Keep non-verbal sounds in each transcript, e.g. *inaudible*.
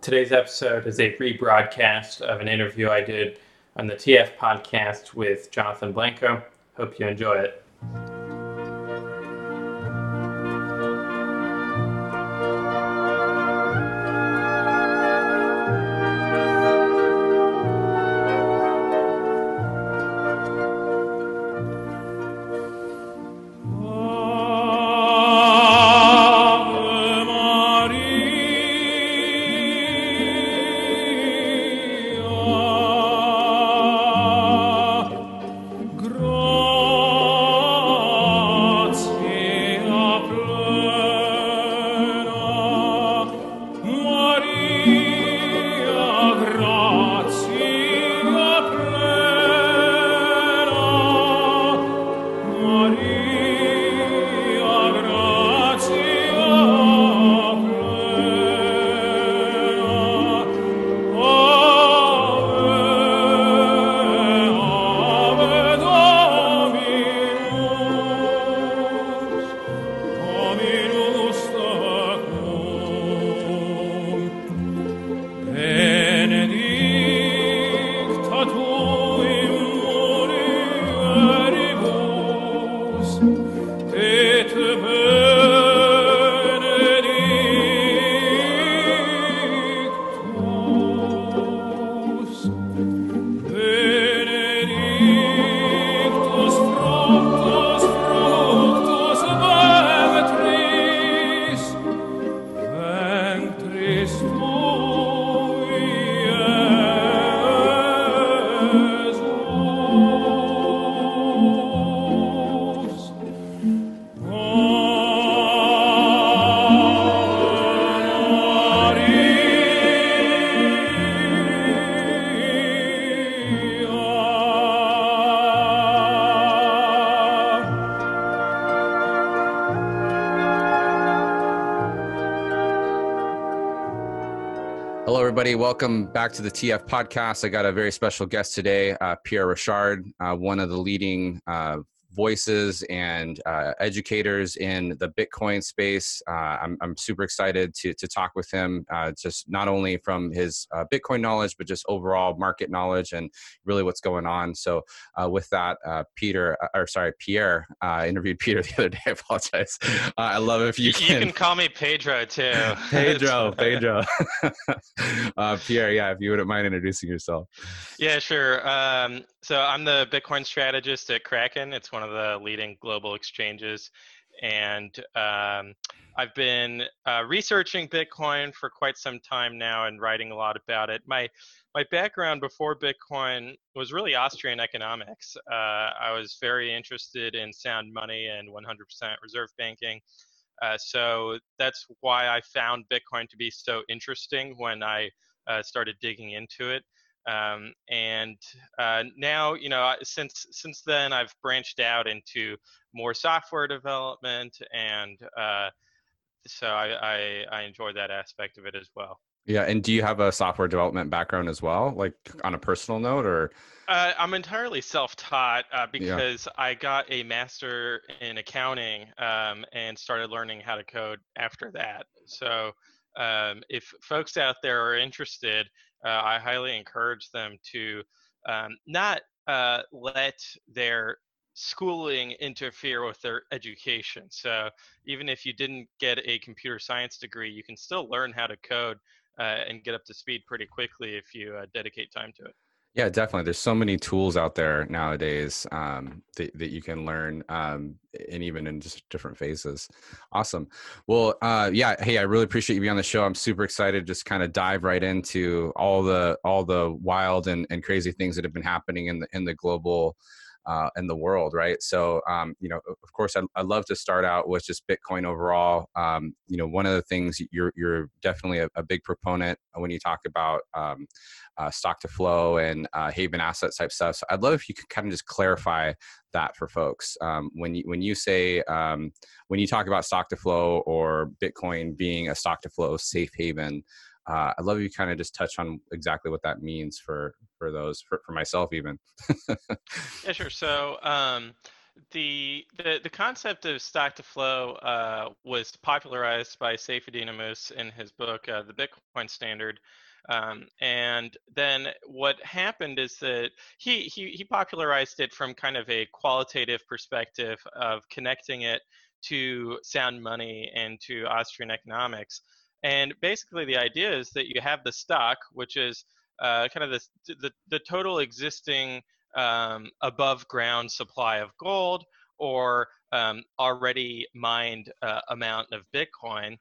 Today's episode is a rebroadcast of an interview I did on the TF podcast with Jonathan Blanco. Hope you enjoy it. Amen. Welcome back to the TF podcast. I got a very special guest today, uh, Pierre Rochard, uh, one of the leading uh, voices and uh, educators in the Bitcoin space. Uh, I'm, I'm, super excited to, to talk with him, uh, just not only from his uh, Bitcoin knowledge, but just overall market knowledge and really what's going on. So, uh, with that, uh, Peter, or sorry, Pierre, I interviewed *laughs* Peter the other day. I apologize. I love if you can. You can call me Pedro too. *laughs* Pedro, *laughs* Pedro. Pierre, yeah, if you wouldn't mind introducing yourself. Yeah, sure. Um, so I'm the Bitcoin strategist at Kraken. It's one of the leading global exchanges, and um, I've been uh, researching Bitcoin for quite some time now and writing a lot about it. My my background before Bitcoin was really Austrian economics. Uh, I was very interested in sound money and 100% reserve banking. Uh, so that's why I found Bitcoin to be so interesting when I uh, started digging into it. Um, and uh, now, you know, since since then, I've branched out into more software development, and uh, so I, I, I enjoy that aspect of it as well. Yeah, and do you have a software development background as well, like on a personal note, or? Uh, I'm entirely self-taught uh, because yeah. I got a master in accounting um, and started learning how to code after that. So, um, if folks out there are interested, uh, I highly encourage them to um, not uh, let their schooling interfere with their education. So even if you didn't get a computer science degree, you can still learn how to code uh, and get up to speed pretty quickly if you uh, dedicate time to it. Yeah, definitely. There's so many tools out there nowadays um, that, that you can learn, um, and even in just different phases. Awesome. Well, uh, yeah. Hey, I really appreciate you being on the show. I'm super excited. To just kind of dive right into all the all the wild and, and crazy things that have been happening in the in the global uh, in the world, right? So, um, you know, of course, I, I love to start out with just Bitcoin overall. Um, you know, one of the things you're you're definitely a, a big proponent when you talk about um, uh, stock to flow and uh, haven assets type stuff. So, I'd love if you could kind of just clarify that for folks um, when you when you say um, when you talk about stock to flow or Bitcoin being a stock to flow safe haven uh, I'd love if you kind of just touch on exactly what that means for for those for, for myself even. *laughs* yeah, sure. So um, the, the the concept of stock to flow uh, was popularized by Saifedean Ammous in his book, uh, The Bitcoin Standard. Um, and then what happened is that he, he he popularized it from kind of a qualitative perspective of connecting it to sound money and to Austrian economics. And basically, the idea is that you have the stock, which is uh, kind of the, the, the total existing um, above ground supply of gold or um, already mined uh, amount of Bitcoin.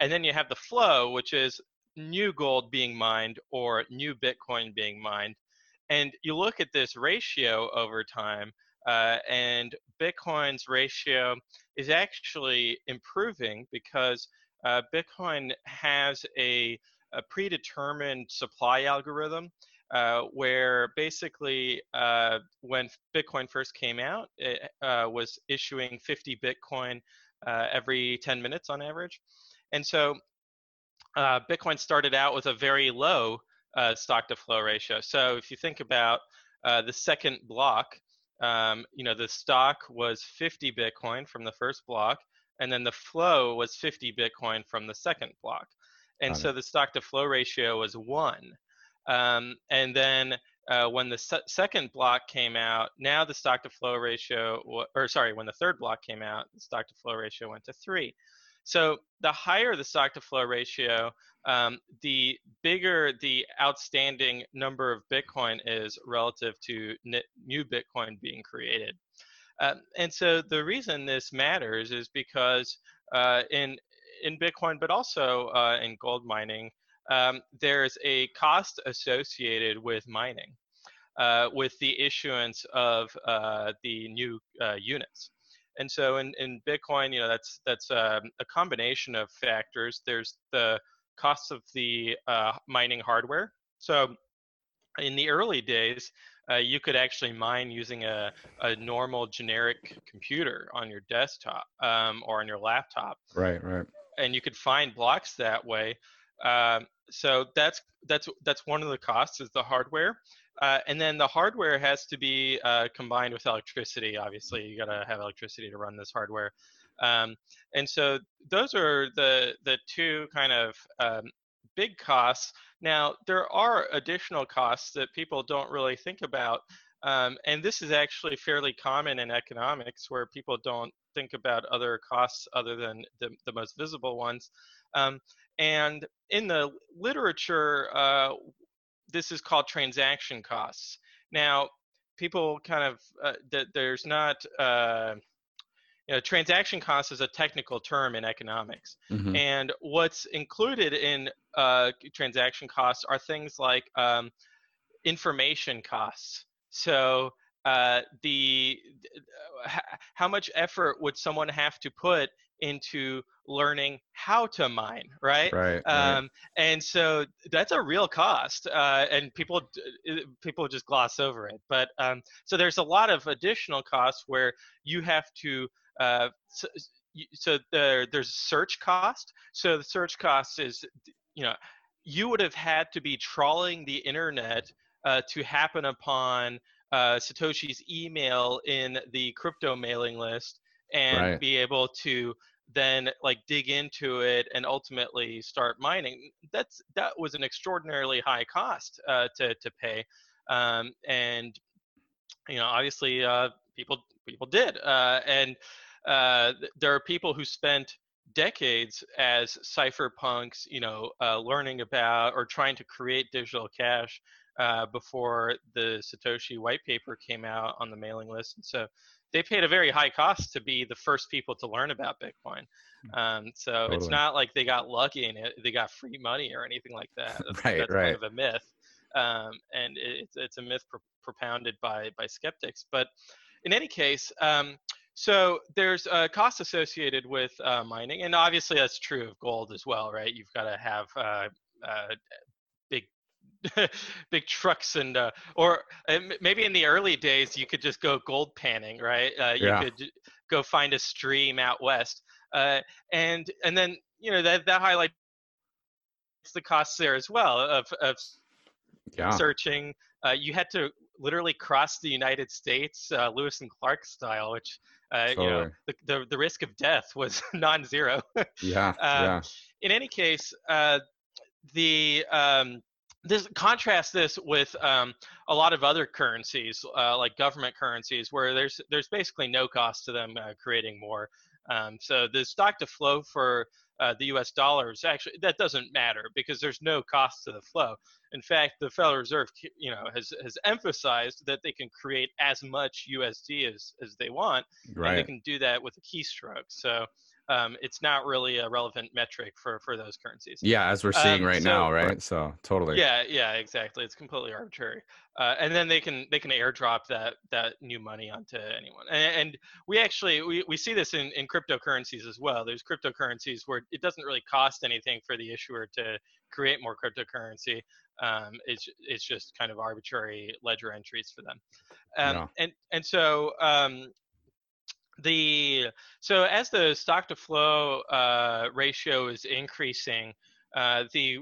And then you have the flow, which is new gold being mined or new Bitcoin being mined. And you look at this ratio over time, uh, and Bitcoin's ratio is actually improving because uh, Bitcoin has a, a, predetermined supply algorithm uh, where basically uh, when Bitcoin first came out, it uh, was issuing 50 Bitcoin uh, every 10 minutes on average. And so uh, Bitcoin started out with a very low stock to flow ratio. So if you think about the second block, um, you know, the stock was 50 Bitcoin from the first block, and then the flow was 50 Bitcoin from the second block. And so the stock to flow ratio was one. Um, and then uh, when the se- second block came out, now the stock to flow ratio, or sorry, when the third block came out, the stock to flow ratio went to three. So the higher the stock to flow ratio, um, the bigger the outstanding number of Bitcoin is relative to new Bitcoin being created. Um, and so the reason this matters is because uh, in in Bitcoin, but also uh, in gold mining, um, there's a cost associated with mining, uh, with the issuance of uh, the new uh, units. And so in, in Bitcoin, you know, that's that's um, a combination of factors. There's the costs of the uh, mining hardware. So in the early days, uh, you could actually mine using a, a normal generic computer on your desktop um, or on your laptop. Right, right. And you could find blocks that way. Um, so that's that's that's one of the costs is the hardware, uh, and then the hardware has to be uh, combined with electricity. Obviously, you got to have electricity to run this hardware, um, and so those are the the two kind of um, big costs. Now there are additional costs that people don't really think about. Um, and this is actually fairly common in economics where people don't think about other costs other than the, the most visible ones. Um, and in the literature, uh, this is called transaction costs. Now, people kind of, uh, th- there's not, uh, you know, transaction cost is a technical term in economics. Mm-hmm. And what's included in uh, transaction costs are things like um, information costs. So uh, the how much effort would someone have to put into learning how to mine right right, um, and so that's a real cost uh, and people people just gloss over it but um, so there's a lot of additional costs where you have to uh, so, so there, there's search cost so the search cost is you know you would have had to be trawling the internet uh, to happen upon uh, Satoshi's email in the crypto mailing list and right. be able to then like dig into it and ultimately start mining. That's that was an extraordinarily high cost uh, to to pay, um, and you know obviously uh, people people did, uh, and uh, there are people who spent decades as cypherpunks, you know, uh, learning about or trying to create digital cash uh, before the Satoshi white paper came out on the mailing list. And so they paid a very high cost to be the first people to learn about Bitcoin. Hmm. Um, so totally. it's not like they got lucky and it, they got free money or anything like that. *laughs* That's, right, that's right. kind of a myth. Um, and it's, it's a myth pro- propounded by, by skeptics. But in any case, um, so there's a cost associated with uh, mining, and obviously that's true of gold as well, right? You've got to have uh, uh, *laughs* big trucks and uh, or uh, maybe in the early days you could just go gold panning right uh, you yeah. could go find a stream out west uh, and and then you know that that highlights the costs there as well of of yeah. searching uh, you had to literally cross the United States, uh, Lewis and Clark style, which uh, totally. you know the, the, the risk of death was *laughs* non-zero. yeah, *laughs* yeah. In any case, uh, the um, this contrast this with um, a lot of other currencies, uh, like government currencies, where there's there's basically no cost to them uh, creating more. Um, so the stock to flow for uh, the U.S. dollars actually that doesn't matter because there's no cost to the flow. In fact, the Federal Reserve, you know, has has emphasized that they can create as much USD as as they want, right. and they can do that with a keystroke. So um, it's not really a relevant metric for for those currencies. Yeah, as we're seeing um, right so, now, right? So totally. Yeah, yeah, exactly. It's completely arbitrary, uh, and then they can they can airdrop that that new money onto anyone. And, and, we actually we, we see this in in cryptocurrencies as well. There's cryptocurrencies where it doesn't really cost anything for the issuer to create more cryptocurrency. Um, it's it's just kind of arbitrary ledger entries for them, um, yeah. and and so um, the so as the stock to flow uh, ratio is increasing, uh, the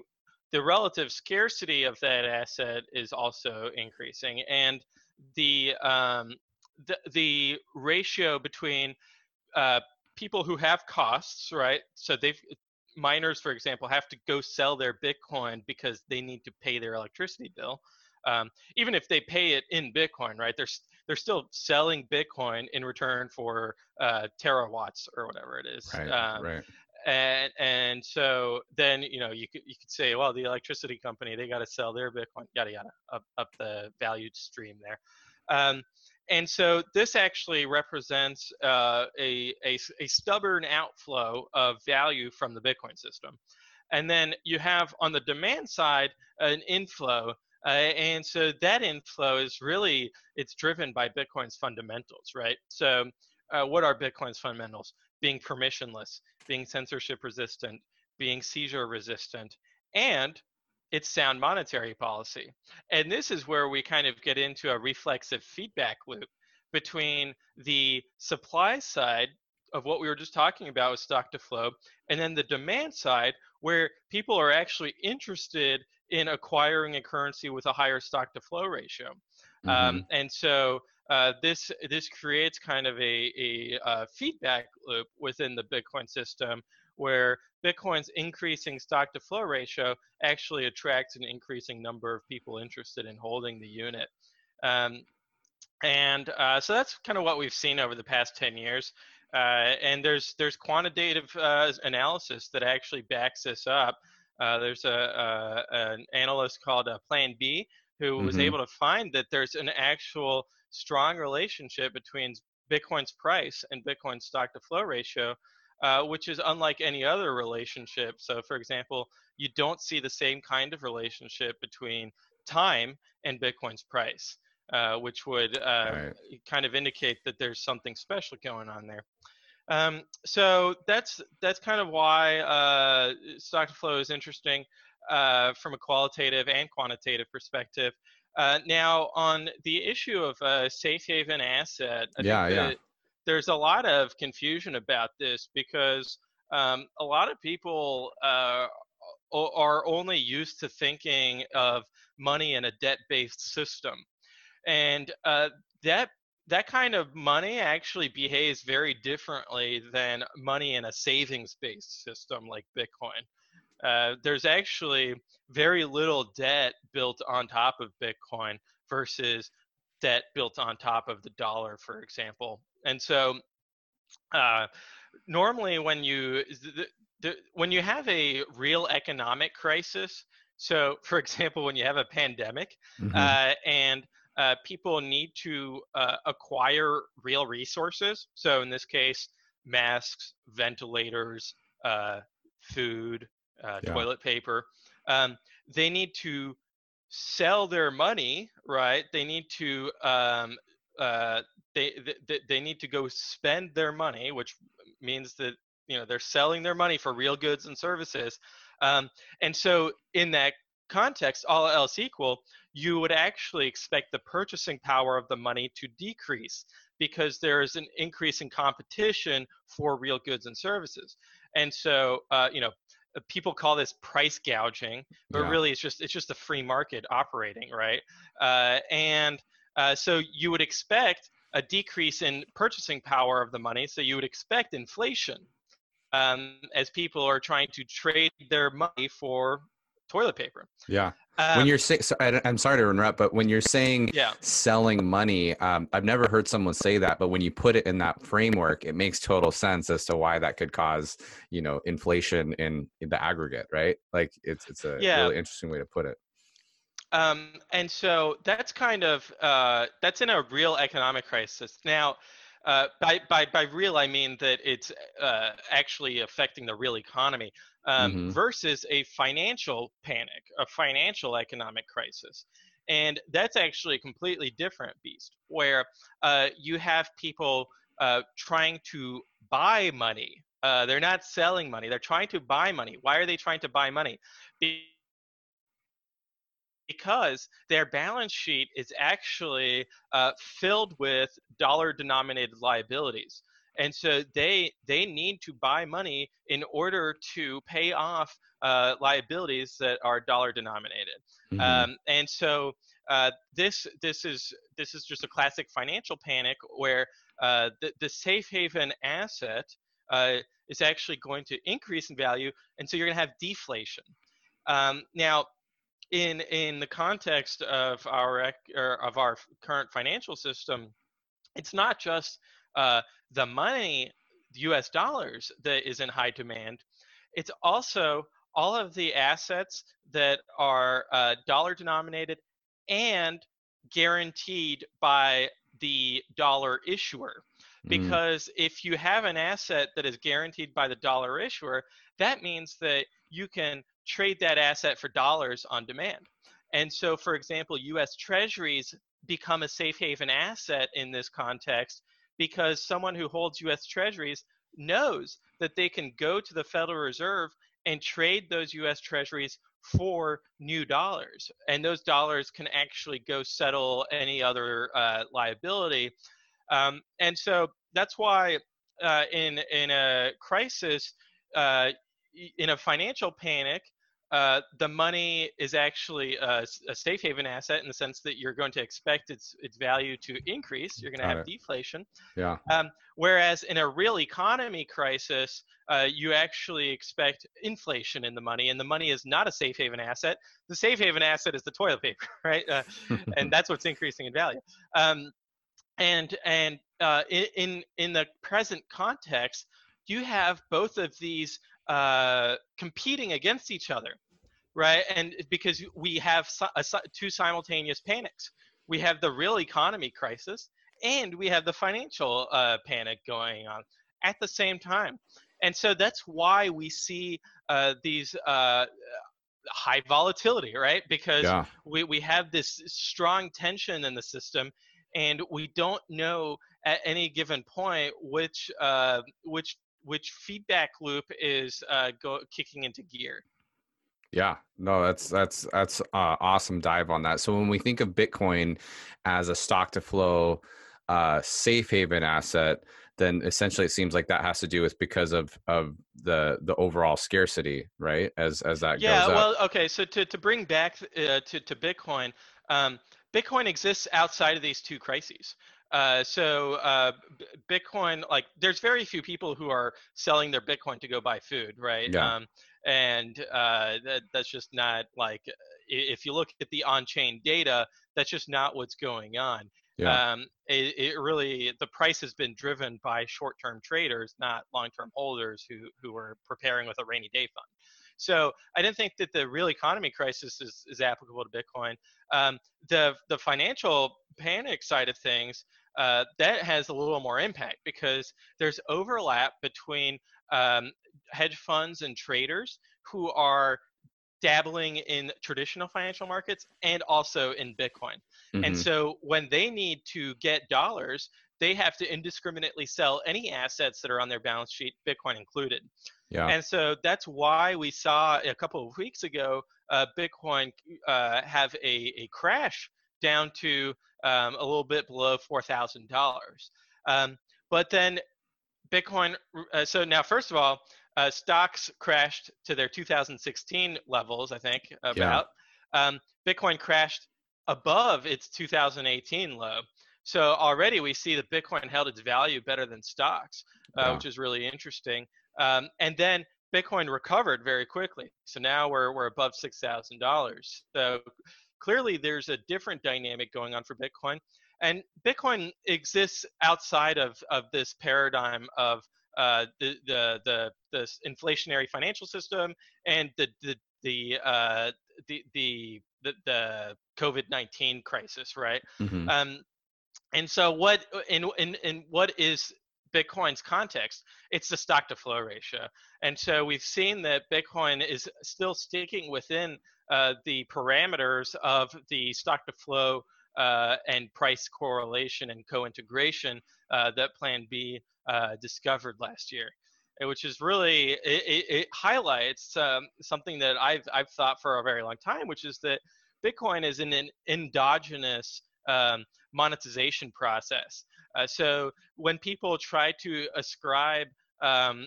the relative scarcity of that asset is also increasing, and the um, the, the ratio between uh, people who have costs, right? So they've miners, for example, have to go sell their Bitcoin because they need to pay their electricity bill. Um, even if they pay it in Bitcoin, right? They're they're still selling Bitcoin in return for uh, terawatts or whatever it is. Right. Um, right. And and so then you know you could you could say well the electricity company they got to sell their Bitcoin yada yada up up the value stream there. Um, and so this actually represents uh, a, a, a, stubborn outflow of value from the Bitcoin system. And then you have on the demand side an inflow uh, and so that inflow is really it's driven by Bitcoin's fundamentals, right? So uh, what are Bitcoin's fundamentals? Being permissionless, being censorship resistant, being seizure resistant, and it's sound monetary policy. And this is where we kind of get into a reflexive feedback loop between the supply side of what we were just talking about with stock to flow and then the demand side where people are actually interested in acquiring a currency with a higher stock to flow ratio. Um, mm-hmm. Um, and so uh, this this creates kind of a, a, a, uh, feedback loop within the Bitcoin system where Bitcoin's increasing stock to flow ratio actually attracts an increasing number of people interested in holding the unit. Um, and uh, so that's kind of what we've seen over the past 10 years. Uh, and there's there's quantitative uh, analysis that actually backs this up. Uh, there's a, a, an analyst called uh, Plan B who mm-hmm. was able to find that there's an actual strong relationship between Bitcoin's price and Bitcoin's stock to flow ratio, uh, which is unlike any other relationship. So, for example, you don't see the same kind of relationship between time and Bitcoin's price, uh, which would uh, right. kind of indicate that there's something special going on there. Um, so that's that's kind of why uh, stock to flow is interesting uh, from a qualitative and quantitative perspective. Uh, now, on the issue of a safe haven asset, I yeah, yeah. there's a lot of confusion about this because um, a lot of people uh, are only used to thinking of money in a debt-based system, and uh, that that kind of money actually behaves very differently than money in a savings based system like Bitcoin. Uh, there's actually very little debt built on top of Bitcoin versus debt built on top of the dollar, for example. And so, uh, normally when you the, the, when you have a real economic crisis, so for *laughs* example, when you have a pandemic mm-hmm. uh, and uh, people need to uh, acquire real resources. So in this case, masks, ventilators, uh, food, uh, yeah. toilet paper. Um, they need to sell their money, right? They need to um, uh, they, they they need to go spend their money, which means that you know they're selling their money for real goods and services. Um, and so in that context, all else equal, you would actually expect the purchasing power of the money to decrease because there is an increase in competition for real goods and services. And so, uh, you know, people call this price gouging, but Yeah. really it's just it's just a free market operating, right? Uh, and uh, so you would expect a decrease in purchasing power of the money. So you would expect inflation um, as people are trying to trade their money for toilet paper. Yeah. Um, when you're saying, so, I'm sorry to interrupt, but when you're saying yeah. selling money, um, I've never heard someone say that, but when you put it in that framework, it makes total sense as to why that could cause, you know, inflation in, in the aggregate, right? Like it's it's a Yeah. really interesting way to put it. Um, and so that's kind of uh, that's in a real economic crisis now. Uh, by, by, by real, I mean that it's uh, actually affecting the real economy um, Mhm. versus a financial panic, a financial economic crisis. And that's actually a completely different beast where uh, you have people uh, trying to buy money. Uh, they're not selling money, they're trying to buy money. Why are they trying to buy money? Be- because their balance sheet is actually uh, filled with dollar denominated liabilities and so they they need to buy money in order to pay off uh, liabilities that are dollar denominated Mhm. um, and so uh, this this is this is just a classic financial panic where uh, the, the safe haven asset uh, is actually going to increase in value and so you're going to have deflation um, now in in the context of our of our current financial system, it's not just uh, the money, U.S. dollars, that is in high demand. It's also all of the assets that are uh, dollar denominated and guaranteed by the dollar issuer. Mm. Because if you have an asset that is guaranteed by the dollar issuer, that means that you can trade that asset for dollars on demand. And so, for example, US Treasuries become a safe haven asset in this context because someone who holds US Treasuries knows that they can go to the Federal Reserve and trade those US Treasuries for new dollars. And those dollars can actually go settle any other uh, liability. Um, and so that's why uh, in, in a crisis, uh, in a financial panic, uh, the money is actually a safe haven asset in the sense that you're going to expect its its value to increase. You're going to Got have it. deflation. Yeah. Um, whereas in a real economy crisis, uh, you actually expect inflation in the money, and the money is not a safe haven asset. The safe haven asset is the toilet paper, *laughs* right? Uh, and *laughs* that's what's increasing in value. Um, and and uh, in in the present context, you have both of these uh, competing against each other, right? And because we have a two simultaneous panics. We have the real economy crisis, and we have the financial uh, panic going on at the same time. And so that's why we see uh, these uh, high volatility, right? Because yeah. we, we have this strong tension in the system and we don't know at any given point which uh, which which feedback loop is uh, go, kicking into gear Yeah, no, that's that's that's uh, awesome dive on that. So when we think of Bitcoin as a stock to flow uh, safe haven asset, then essentially it seems like that has to do with because of of the the overall scarcity, right? As as that yeah goes well okay so to, to bring back uh, to, to bitcoin um, bitcoin exists outside of these two crises uh, so uh, B- bitcoin like there's very few people who are selling their bitcoin to go buy food right Yeah. um, and uh, that, that's just not like if you look at the on-chain data that's just not what's going on Yeah. um, it, it really the price has been driven by short-term traders not long-term holders who who are preparing with a rainy day fund so I didn't think that the real economy crisis is, is applicable to Bitcoin. Um, the the financial panic side of things uh, that has a little more impact because there's overlap between um, hedge funds and traders who are dabbling in traditional financial markets and also in Bitcoin. And Mhm. so when they need to get dollars, they have to indiscriminately sell any assets that are on their balance sheet, Bitcoin included. yeah. And so that's why we saw a couple of weeks ago uh, Bitcoin uh, have a, a crash down to um, a little bit below $4,000. Um, but then Bitcoin, uh, so now, first of all, uh, stocks crashed to their 2016 levels, I think, about. Yeah. Um, Bitcoin crashed above its 2018 low. So already we see that Bitcoin held its value better than stocks, uh, yeah. which is really interesting. Um, and then Bitcoin recovered very quickly. So now we're, we're above $6,000. So clearly there's a different dynamic going on for Bitcoin. And Bitcoin exists outside of, of this paradigm of uh, the, the, the, the inflationary financial system and the, the, the, uh, the, the, the, the COVID-19 crisis, right? Mm-hmm. Um, and so what in, in, in what is Bitcoin's context, it's the stock to flow ratio. And so we've seen that Bitcoin is still sticking within uh, the parameters of the stock to flow uh, and price correlation and co-integration uh, that Plan B uh, discovered last year, which is really it, it, it highlights um, something that I've I've thought for a very long time, which is that Bitcoin is in an endogenous um, monetization process. Uh, so when people try to ascribe um,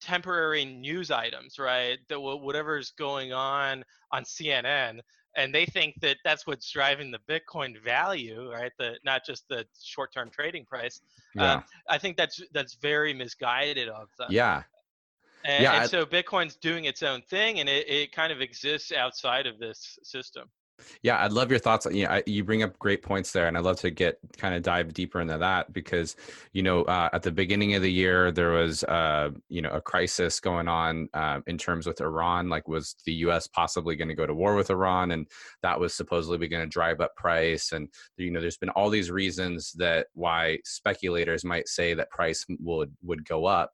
temporary news items, right, that whatever's going on on CNN, and they think that that's what's driving the Bitcoin value, right? The not just the short-term trading price. Yeah. Um, I think that's that's very misguided of them. Yeah. And, yeah, and so Bitcoin's doing its own thing, and it, it kind of exists outside of this system. Yeah, I'd love your thoughts. You, know, you bring up great points there, and I'd love to get kind of dive deeper into that because, you know, uh, at the beginning of the year there was, uh, you know, a crisis going on uh, in terms with Iran. Like, was the U.S. possibly going to go to war with Iran, and that was supposedly going to drive up price? And you know, there's been all these reasons that why speculators might say that price would would go up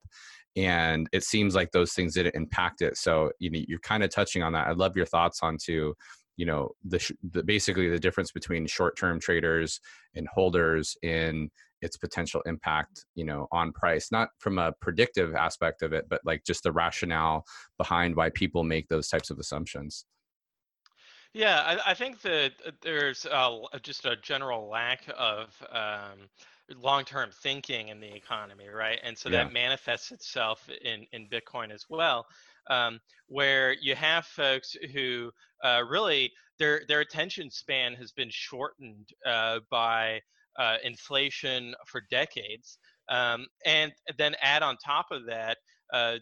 and it seems like those things didn't impact it so you know you're kind of touching on that i'd love your thoughts on to you know the, the basically the difference between short-term traders and holders in its potential impact you know on price not from a predictive aspect of it but like just the rationale behind why people make those types of assumptions. Yeah i, I think that there's a, just a general lack of um, long-term thinking in the economy right? And so yeah. that manifests itself in in bitcoin as well um, where you have folks who uh, really their their attention span has been shortened uh, by uh, inflation for decades, um, and then add on top of that, uh,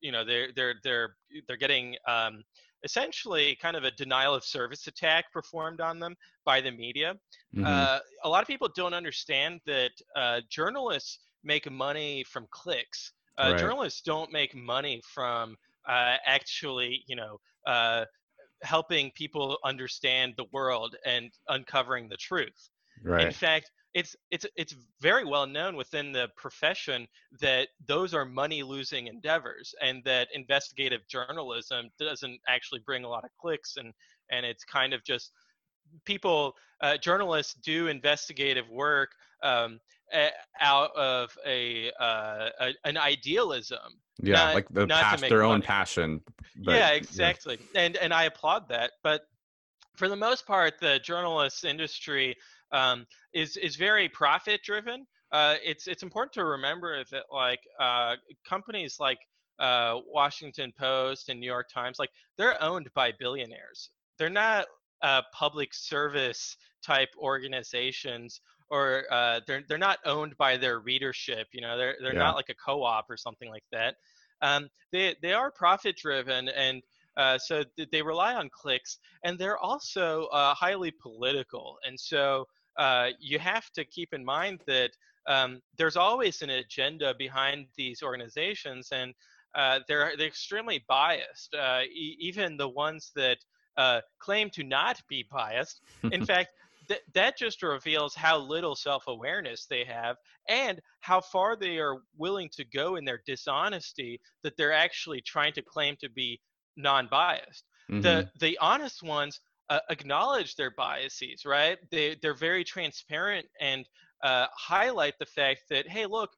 you know, they're they're they're they're getting um, essentially kind of a denial of service attack performed on them by the media. Mm-hmm. Uh, a lot of people don't understand that uh, journalists make money from clicks. Uh, right. Journalists don't make money from uh, actually, you know, uh, helping people understand the world and uncovering the truth. Right. In fact, it's it's it's very well known within the profession that those are money losing endeavors and that investigative journalism doesn't actually bring a lot of clicks and and it's kind of just people uh, journalists do investigative work um, out of a, uh, a, an idealism yeah not, like the past, their money. own passion but, yeah exactly yeah. and and i applaud that but for the most part the journalist industry um, is is very profit driven uh, it's it's important to remember that like uh, companies like uh, washington post and new york times like they're owned by billionaires they're not uh, public service type organizations or uh, they're they're not owned by their readership. You know, they're they're yeah. not like a co-op or something like that. Um, they they are profit driven and. Uh, so th- they rely on clicks, and they're also uh, highly political. And so uh, you have to keep in mind that um, there's always an agenda behind these organizations, and uh, they're they're extremely biased. Uh, e- even the ones that uh, claim to not be biased, in *laughs* fact, th- that just reveals how little self-awareness they have and how far they are willing to go in their dishonesty that they're actually trying to claim to be non-biased mm-hmm. the the honest ones uh, acknowledge their biases right they they're very transparent and uh, highlight the fact that hey look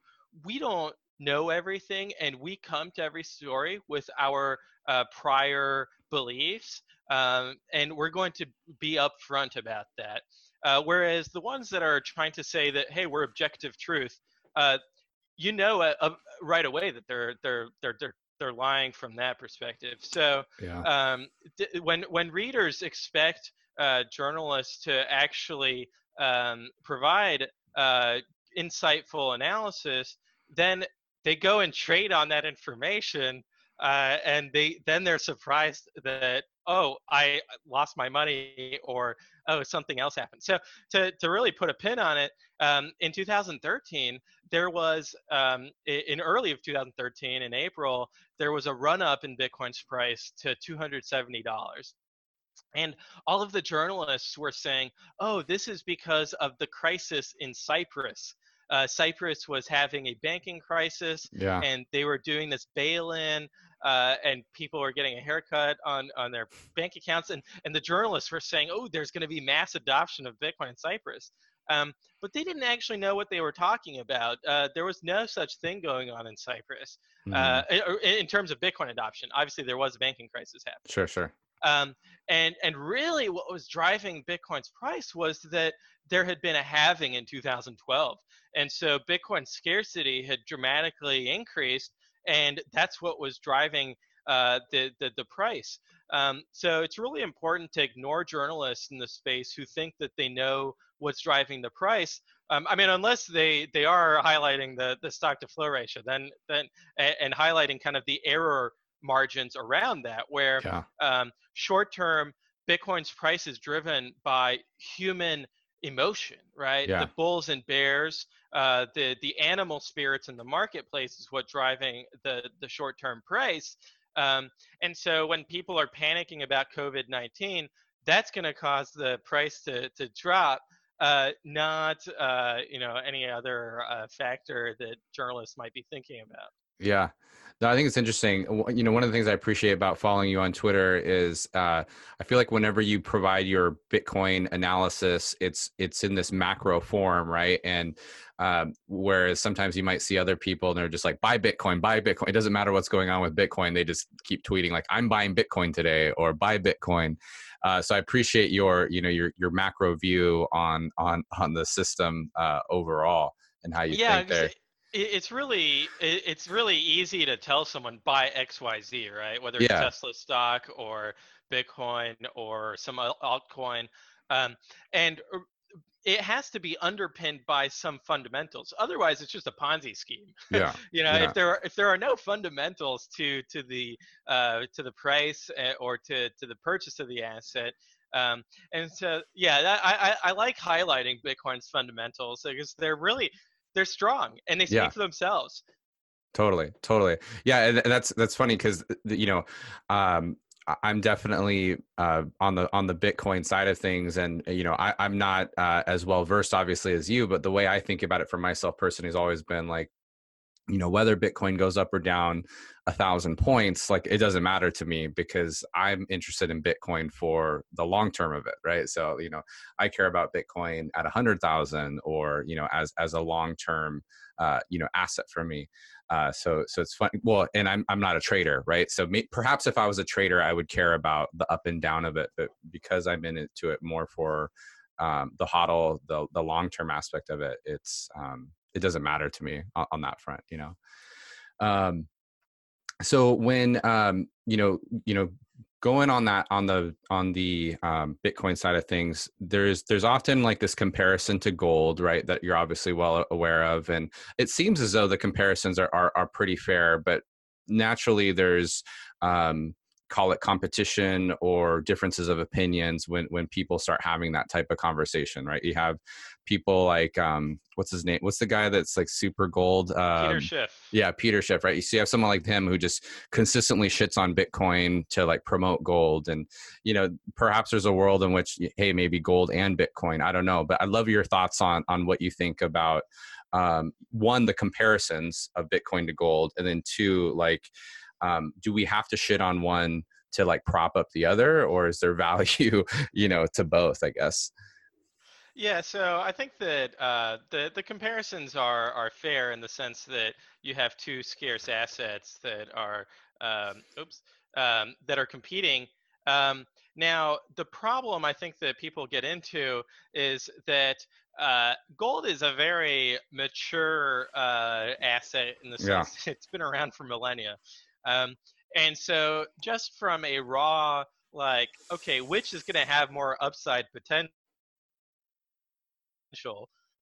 we don't know everything and we come to every story with our uh, prior beliefs um, and we're going to be upfront about that. Uh, whereas the ones that are trying to say that, hey, we're objective truth, uh, you know uh, right away that they're they're they're they're they're lying from that perspective. So Yeah. um, th- when when readers expect uh, journalists to actually um, provide uh, insightful analysis, then they go and trade on that information, uh, and they then they're surprised that oh I lost my money or oh something else happened. So to to really put a pin on it, um, in 2013 there was um, in early of 2013 in April there was a run up in Bitcoin's price to $270. And all of the journalists were saying, oh, this is because of the crisis in Cyprus. Uh, Cyprus was having a banking crisis Yeah. and they were doing this bail-in uh, and people were getting a haircut on, on their bank accounts and, and the journalists were saying oh there's going to be mass adoption of bitcoin in cyprus um, but they didn't actually know what they were talking about uh, there was no such thing going on in cyprus Mhm. uh, in, in terms of bitcoin adoption obviously there was a banking crisis happening sure. Sure. um, and and really what was driving bitcoin's price was that there had been a halving in 2012 and so bitcoin scarcity had dramatically increased and that's what was driving uh, the, the the price um, so it's really important to ignore journalists in the space who think that they know what's driving the price um, I mean, unless they they are highlighting the the stock to flow ratio, then then and, and highlighting kind of the error margins around that, where Yeah. um, short term Bitcoin's price is driven by human emotion, right? Yeah. The bulls and bears, uh, the the animal spirits in the marketplace is what driving the the short term price. Um, and so when people are panicking about COVID nineteen, that's going to cause the price to to drop. Uh, not uh, you know any other uh, factor that journalists might be thinking about. Yeah. No, I think it's interesting. You know, one of the things I appreciate about following you on Twitter is uh, I feel like whenever you provide your Bitcoin analysis, it's it's in this macro form, right? And um, whereas sometimes you might see other people and they're just like, buy Bitcoin, buy Bitcoin. It doesn't matter what's going on with Bitcoin. They just keep tweeting like, I'm buying Bitcoin today or buy Bitcoin. Uh, so I appreciate your, you know, your your macro view on on on the system uh, overall and how you yeah, think there. it, it's really it's really easy to tell someone buy X Y Z, right? Whether it's Yeah. Tesla stock or Bitcoin or some altcoin, um, and uh, it has to be underpinned by some fundamentals. Otherwise, it's just a Ponzi scheme. Yeah. *laughs* you know, Yeah. if there are, if there are no fundamentals to to the uh, to the price uh, or to to the purchase of the asset. Um, and so, yeah, that, I I like highlighting Bitcoin's fundamentals because they're really they're strong and they speak Yeah. for themselves. totally totally yeah and that's that's funny because you know um i'm definitely uh on the on the bitcoin side of things and uh, you know I, i'm not uh, as well versed obviously as you but the way i think about it for myself personally has always been like you know whether bitcoin goes up or down a thousand points like it doesn't matter to me because i'm interested in bitcoin for the long term of it right so you know i care about bitcoin at a hundred thousand or you know as as a long term uh, you know asset for me uh, so so it's fun. Well, and I'm I'm not a trader, right? So may, perhaps if I was a trader, I would care about the up and down of it. But because I'm in it it more for um, the hodl, the the long term aspect of it, it's um, it doesn't matter to me on, on that front, you know. Um, so when um, you know you know going on that on the on the um, bitcoin side of things there's there's often like this comparison to gold right that you're obviously well aware of and it seems as though the comparisons are are, are pretty fair but naturally there's um, call it competition or differences of opinions when when people start having that type of conversation right you have people like um what's his name what's the guy that's like super gold um, Peter Schiff. yeah, Peter Schiff, right? You see, you have someone like him who just consistently shits on Bitcoin to like promote gold, and you know, perhaps there's a world in which, hey, maybe gold and Bitcoin. I don't know, but I'd love your thoughts on on what you think about um, one, the comparisons of Bitcoin to gold, and then two, like, um, do we have to shit on one to like prop up the other, or is there *laughs* value, you know, to both? I guess. Yeah, so I think that uh, the the comparisons are are fair in the sense that you have two scarce assets that are um, oops um, that are competing. Um, now, the problem I think that people get into is that uh, gold is a very mature uh, asset in the Yeah. sense *laughs* it's been around for millennia. Um, and so, just from a raw, like, okay, which is going to have more upside potential?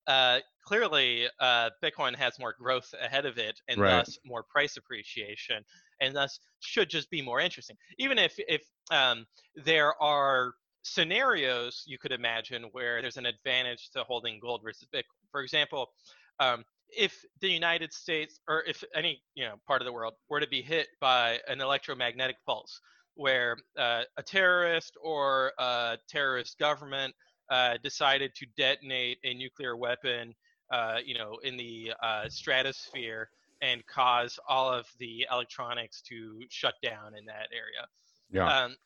Uh, clearly, uh, Bitcoin has more growth ahead of it, and Right. thus more price appreciation, and thus should just be more interesting. Even if if um, there are scenarios you could imagine where there's an advantage to holding gold versus Bitcoin. For example, um, if the United States or if any you know part of the world were to be hit by an electromagnetic pulse, where uh, a terrorist or a terrorist government uh, decided to detonate a nuclear weapon, uh, you know, in the uh, stratosphere and cause all of the electronics to shut down in that area. Yeah. Um,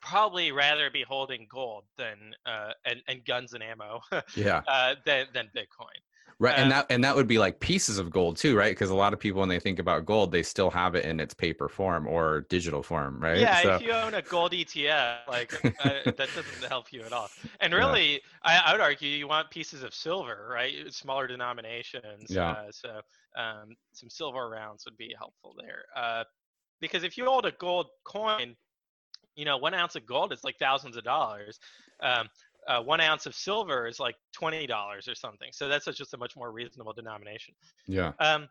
probably rather be holding gold than uh, and, and guns and ammo *laughs* yeah. uh, than than Bitcoin. Right. and that and that would be like pieces of gold too, right? Because a lot of people when they think about gold, they still have it in its paper form or digital form, right? Yeah, So- if you own a gold ETF, like uh, that doesn't help you at all. And Yeah. really, I, I would argue you want pieces of silver, right? Smaller denominations. Yeah. Uh, so um, some silver rounds would be helpful there. Uh, because if you hold a gold coin, you know, one ounce of gold is like thousands of dollars. Um, uh, one ounce of silver is like twenty dollars or something. So that's just a much more reasonable denomination. yeah. Um,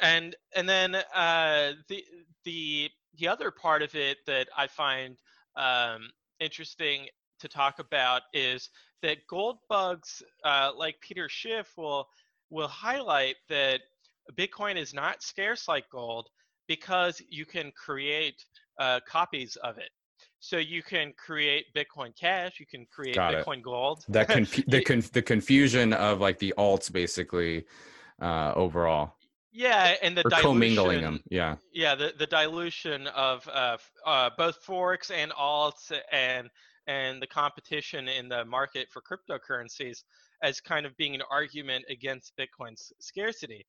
and and then uh, the the the other part of it that I find um, interesting to talk about is that gold bugs, uh, like Peter Schiff, will will highlight that Bitcoin is not scarce like gold because you can create uh, copies of it. So you can create Bitcoin Cash, you can create Got it. Bitcoin Gold. That confu- *laughs* the Y- con- the confusion of like the alts basically uh overall yeah, and the or commingling them. Yeah. yeah the, the dilution of uh, uh, both forks and alts and and the competition in the market for cryptocurrencies as kind of being an argument against bitcoin's scarcity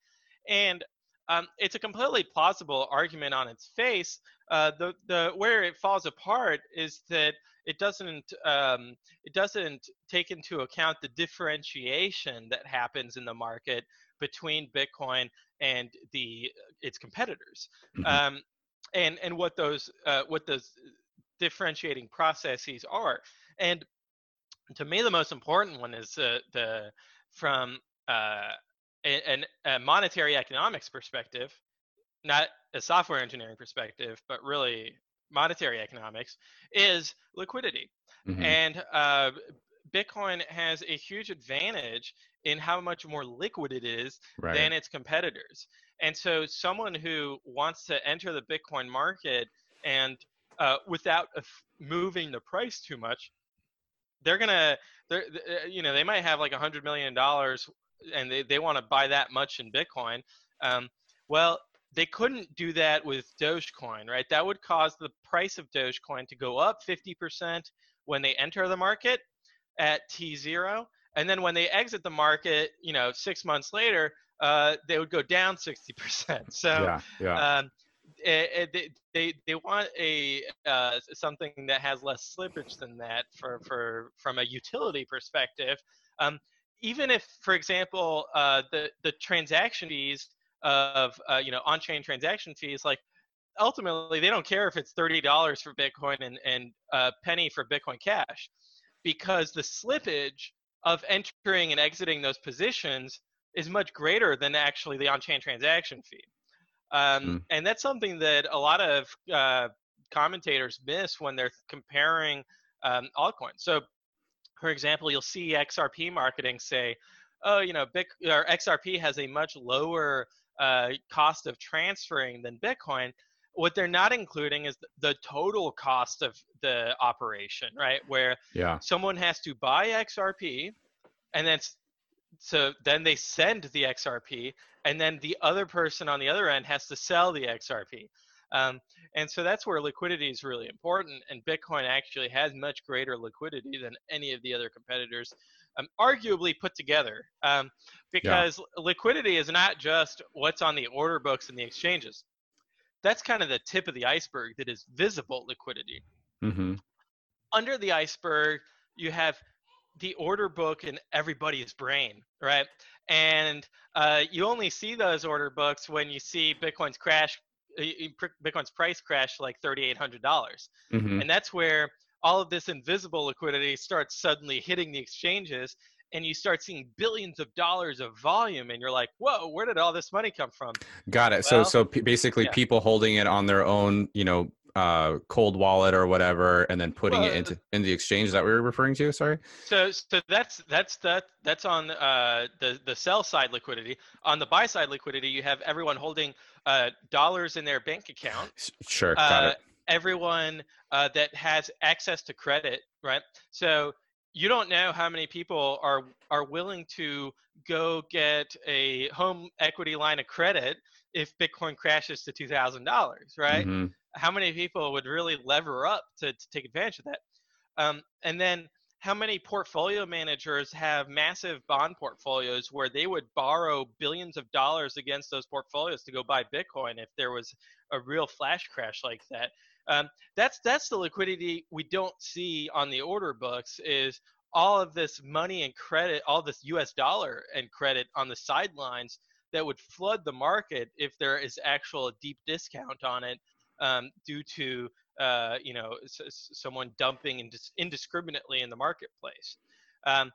and um, it's a completely plausible argument on its face uh, the, the where it falls apart is that it doesn't um, it doesn't take into account the differentiation that happens in the market between bitcoin and the its competitors Mhm. um, and and what those uh, what those differentiating processes are and to me the most important one is uh, the from uh, a monetary economics perspective not a software engineering perspective but really monetary economics is liquidity Mhm. and uh, bitcoin has a huge advantage in how much more liquid it is Right. than its competitors. And so, someone who wants to enter the Bitcoin market and uh, without moving the price too much, they're gonna, they're, th- you know, they might have like a hundred million dollars and they, they want to buy that much in Bitcoin. Um, well, they couldn't do that with Dogecoin, right? That would cause the price of Dogecoin to go up 50% when they enter the market at T0 and then when they exit the market you know six months later uh, they would go down 60% *laughs* so yeah. Yeah. um, eh, eh, they, they, they want a uh, something that has less slippage than that for, for from a utility perspective um, even if for example uh, the, the transaction fees of uh, you know on-chain transaction fees like ultimately they don't care if it's $30 for bitcoin and, and a penny for bitcoin cash because the slippage of entering and exiting those positions is much greater than actually the on-chain transaction fee. Um, Mm. And that's something that a lot of uh, commentators miss when they're comparing um, altcoins. So, for example, you'll see XRP marketing say, "Oh, you know, Bic- or XRP has a much lower uh, cost of transferring than Bitcoin." What they're not including is the total cost of the operation, right? Where yeah. someone has to buy XRP, and then so then they send the XRP, and then the other person on the other end has to sell the XRP. Um, and so that's where liquidity is really important, and Bitcoin actually has much greater liquidity than any of the other competitors, um, arguably put together. Um, because liquidity is not just what's on the order books and the exchanges. That's kind of the tip of the iceberg that is visible liquidity hmm under the iceberg you have the order book in everybody's brain right and uh, you only see those order books when you see bitcoin's crash Bitcoin's price crash like $3,800, dollars Mhm. and that's where all of this invisible liquidity starts suddenly hitting the exchanges, and you start seeing billions of dollars of volume, and you're like, "Whoa, where did all this money come from?" Got it. so Well, so p- basically yeah. people holding it on their own, you know, uh cold wallet or whatever and then putting Well, it into in the exchange that we were referring to, sorry? So, so that's that's that that's on uh, the the sell side liquidity. On the buy side liquidity, you have everyone holding uh, dollars in their bank account. Sure, got Uh, it. Everyone uh, that has access to credit, right? So you don't know how many people are are willing to go get a home equity line of credit if Bitcoin crashes to two thousand dollars, right? Mhm. how many people would really lever up to, to take advantage of that? Um, and then how many portfolio managers have massive bond portfolios where they would borrow billions of dollars against those portfolios to go buy Bitcoin if there was a real flash crash like that? Um, that's that's the liquidity we don't see on the order books is all of this money and credit, all this U.S. dollar and credit on the sidelines that would flood the market if there is actual deep discount on it um, due to uh, you know s- someone dumping indis- indiscriminately in the marketplace. Um,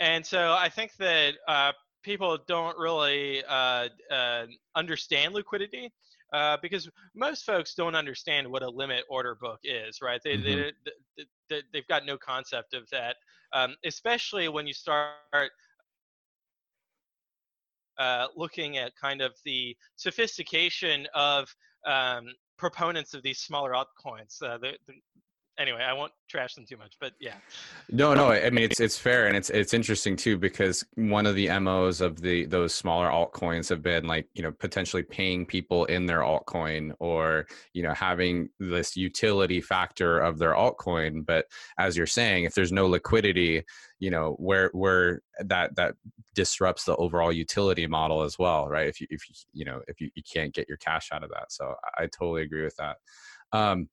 and so I think that uh, people don't really uh, uh, understand liquidity. Uh, because most folks don't understand what a limit order book is, right? They, they, they, they, they've got no concept of that, um, especially when you start uh, looking at kind of the sophistication of um, proponents of these smaller altcoins. Uh, the, the, anyway, I won't trash them too much, but yeah. No, no. I mean, it's *laughs* it's fair and it's it's interesting too because one of the MOs of the those smaller altcoins have been like you know potentially paying people in their altcoin or you know having this utility factor of their altcoin. But as you're saying, if there's no liquidity, you know where where that that disrupts the overall utility model as well, right? If you if you you know if you, you can't get your cash out of that, so I, I totally agree with that. Um,